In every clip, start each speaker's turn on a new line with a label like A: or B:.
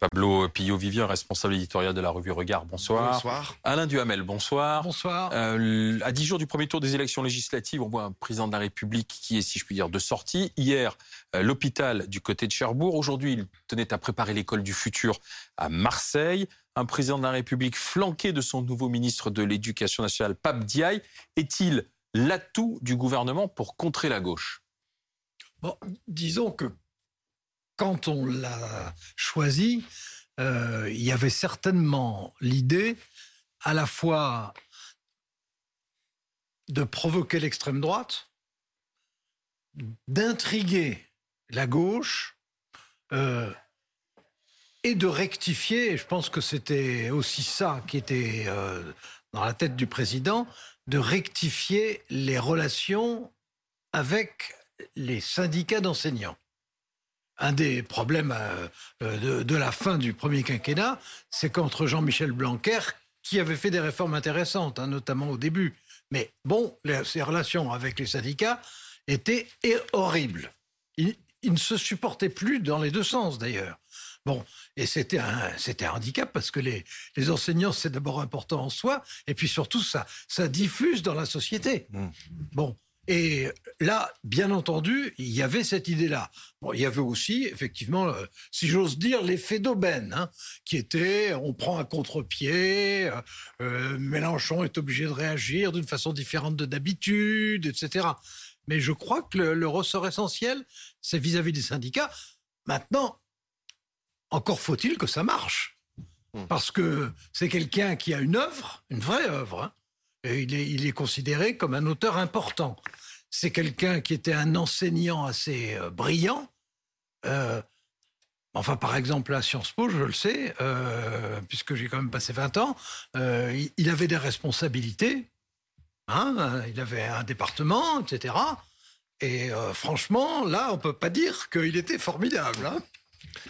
A: Pablo Pillot-Vivien, responsable éditorial de la revue Regard, bonsoir.
B: Bonsoir.
A: Alain Duhamel, bonsoir.
C: Bonsoir.
A: Euh, à dix jours du premier tour des élections législatives, on voit un président de la République qui est, si je puis dire, de sortie. Hier, euh, l'hôpital du côté de Cherbourg. Aujourd'hui, il tenait à préparer l'école du futur à Marseille. Un président de la République flanqué de son nouveau ministre de l'Éducation nationale, Pape Diaye. Est-il l'atout du gouvernement pour contrer la gauche.
C: Disons que quand on l'a choisi, euh, il y avait certainement l'idée à la fois de provoquer l'extrême droite, d'intriguer la gauche euh, et de rectifier, je pense que c'était aussi ça qui était euh, dans la tête du président, de rectifier les relations avec les syndicats d'enseignants un des problèmes euh, de, de, la fin du premier quinquennat, c'est qu'entre Jean-Michel Blanquer, qui avait fait des réformes intéressantes, hein, notamment au début, mais bon, ses relations avec les syndicats étaient horribles. Ils, ne se supportaient plus dans les deux sens, d'ailleurs. Bon, et c'était un, c'était un handicap parce que les, les enseignants, c'est d'abord important en soi, et puis surtout, ça, ça diffuse dans la société. Mmh. Bon, et là, bien entendu, il y avait cette idée-là. Bon, il y avait aussi, effectivement, euh, si j'ose dire, l'effet d'aubaine, hein, qui était on prend un contre-pied, euh, euh, Mélenchon est obligé de réagir d'une façon différente de d'habitude, etc. Mais je crois que le, le ressort essentiel, c'est vis-à-vis des syndicats. Maintenant, encore faut-il que ça marche. Parce que c'est quelqu'un qui a une œuvre, une vraie œuvre, hein, et il, est, il est considéré comme un auteur important. C'est quelqu'un qui était un enseignant assez euh, brillant. Euh, enfin, par exemple, à Sciences Po, je le sais, euh, puisque j'ai quand même passé 20 ans, il, il, avait des responsabilités. Hein, il avait un département, etc. Et franchement, là, on peut pas dire qu'il était formidable. Hein.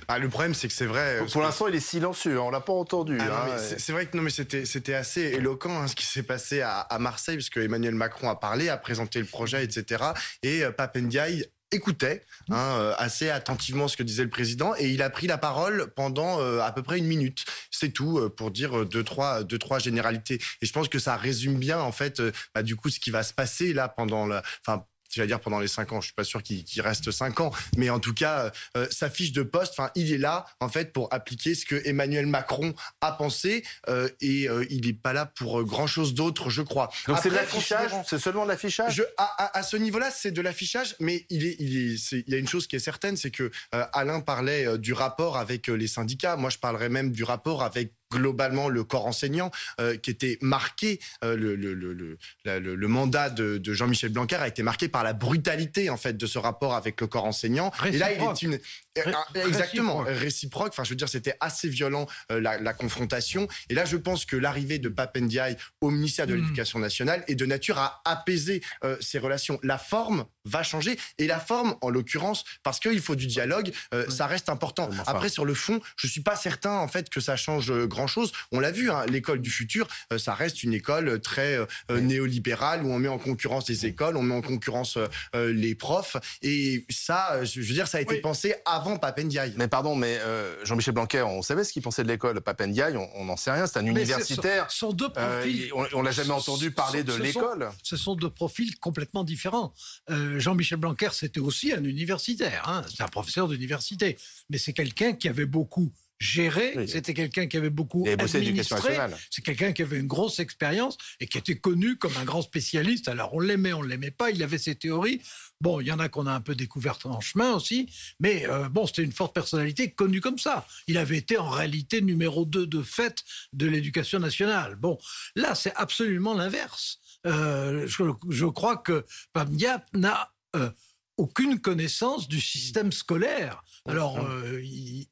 B: Ah, le problème, c'est que c'est vrai.
D: Pour, pour l'instant, il est silencieux. On l'a pas entendu.
B: Ah,
D: hein,
B: c'est vrai que non, mais c'était c'était assez éloquent hein, ce qui s'est passé à, à, Marseille, parce que Emmanuel Macron a parlé, a présenté le projet, etc. Et euh, Papendiaï écoutait hein, euh, assez attentivement ce que disait le président et il a pris la parole pendant euh, à peu près une minute. C'est tout euh, pour dire deux trois deux trois généralités. Et je pense que ça résume bien en fait bah, du coup ce qui va se passer là pendant la enfin j'allais dire pendant les cinq ans. Je suis pas sûr qu'il qu reste cinq ans, mais en tout cas, euh, sa fiche de poste, enfin, il est là en fait pour appliquer ce que Emmanuel Macron a pensé euh, et euh, il n'est pas là pour grand chose d'autre, je crois.
D: Donc c'est de l'affichage, c'est seulement de l'affichage.
B: À, à, à, ce niveau-là, c'est de l'affichage, mais il est, il est, est, il y a une chose qui est certaine, c'est que Alain parlait du rapport avec les syndicats. Moi, je parlerais même du rapport avec globalement le corps enseignant euh, qui était marqué euh, le, le, le, le, mandat de, de Jean-Michel Blanquer a été marqué par la brutalité en fait de ce rapport avec le corps enseignant.
C: Réciproque.
B: et là il est une Ré exactement réciproque. enfin je veux dire c'était assez violent euh, la, la, confrontation. Et là je pense que l'arrivée de Papendiaï au ministère de l'éducation mmh. nationale est de nature à apaiser euh, ces relations. La forme va changer. Et la forme en l'occurrence parce qu'il faut du dialogue euh, ça reste important. Après sur le fond je suis pas certain en fait que ça change grand chose. On l'a vu, hein, l'école du futur, euh, ça reste une école très euh, néolibérale où on met en concurrence les écoles, on met en concurrence euh, les profs. Et ça, je veux dire, ça a été oui. pensé avant Papendiaï.
D: Mais pardon, mais Jean-Michel Blanquer, on savait ce qu'il pensait de l'école. Papendiaï, on n'en sait rien. C'est un mais universitaire.
C: Ce sont deux profils.
D: on l'a jamais entendu parler de l'école.
C: Ce sont deux profils complètement différents. Jean-Michel Blanquer, c'était aussi un universitaire. Hein, c'est un professeur d'université. Mais c'est quelqu'un qui avait beaucoup géré. Oui. C'était quelqu'un qui avait beaucoup administré. C'est quelqu'un qui avait une grosse expérience et qui était connu comme un grand spécialiste. Alors on l'aimait, on l'aimait pas. Il avait ses théories. Bon, il y en a qu'on a un peu découvertes en chemin aussi, mais euh, bon, c'était une forte personnalité connue comme ça. Il avait été en réalité numéro 2 de fait de l'éducation nationale. Bon, là, c'est absolument l'inverse. Euh, je, je, crois que Pamdia n'a euh, aucune connaissance du système scolaire. Alors, euh, il,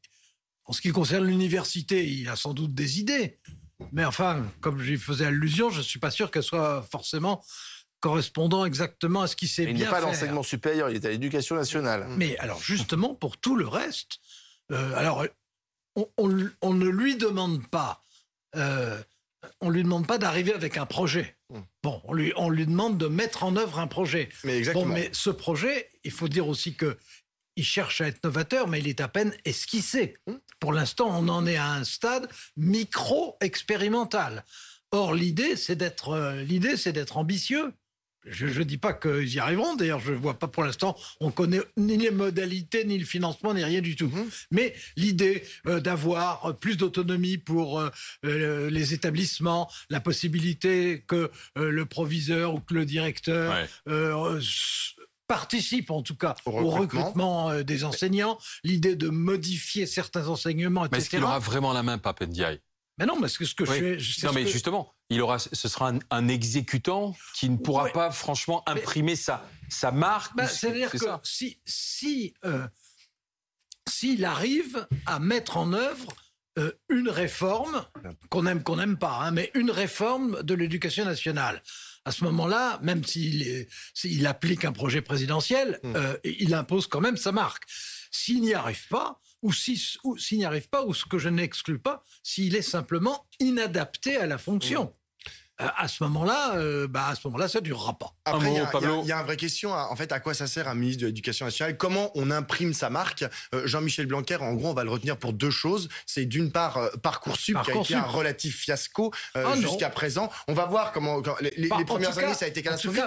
C: en ce qui concerne l'université, il a sans doute des idées. Mais enfin, comme j'y faisais allusion, je ne suis pas sûr qu'elle soit forcément correspondant exactement à ce qui s'est bien fait.
D: Il n'est pas l'enseignement supérieur, il est à l'éducation nationale.
C: Mais alors justement, pour tout le reste, euh, alors on, on, on, ne lui demande pas euh, on lui demande pas d'arriver avec un projet.
B: Hum.
C: Bon, on lui, on lui demande de mettre en œuvre un projet.
B: Mais exactement.
C: Bon, mais ce projet, il faut dire aussi que il cherche à être novateur, mais il est à peine esquissé. Pour l'instant, on en est à un stade micro-expérimental. Or, l'idée, c'est d'être, euh, l'idée, c'est d'être ambitieux. Je ne dis pas qu'ils y arriveront. D'ailleurs, je ne vois pas pour l'instant. On connaît ni les modalités, ni le financement, ni rien du tout.
B: Mhm.
C: Mais l'idée euh, d'avoir euh, plus d'autonomie pour euh, euh, les établissements, la possibilité que le proviseur ou que le directeur
A: Ouais.
C: Participe en tout cas
B: Au
C: au
B: recrutement.
C: euh, des enseignants, l'idée de modifier certains enseignements, etc.
A: Mais est-ce qu'il aura vraiment la main, Pape Ndiaye?
C: Mais non, parce que ce que
A: Oui.
C: je fais...
A: Non,
C: ce
A: mais
C: que-
A: justement, il aura, ce sera un, un exécutant qui ne pourra
C: Ouais.
A: pas, franchement, imprimer sa, sa marque.
C: Bah, C'est-à-dire
A: c'est
C: que
A: ça.
C: si, si, euh, s'il arrive à mettre en œuvre euh, une réforme, qu'on aime, qu'on n'aime pas, hein, mais une réforme de l'éducation nationale, à ce moment-là, même s'il applique un projet présidentiel,
B: Mm.
C: euh, il impose quand même sa marque. S'il n'y arrive pas, ou si- ou s'il n'y arrive pas, ou ce que je n'exclus pas, s'il est simplement inadapté à la fonction. Euh, à ce moment-là, euh, bah, à ce moment-là, ça durera pas.
B: Après,
A: Un
B: il y, y a-
A: Pablo.
B: il y a une vraie question. à- En fait, à quoi ça sert un ministre de l'Éducation nationale? Comment on imprime sa marque? Euh, Jean-Michel Blanquer, en gros, on va le retenir pour deux choses. C'est d'une part euh, Parcoursup, qui a été
C: Parcoursup.
B: un relatif fiasco euh,
C: Ah,
B: jusqu'à présent. On va voir comment quand- les, premières années, ça a été catastrophique.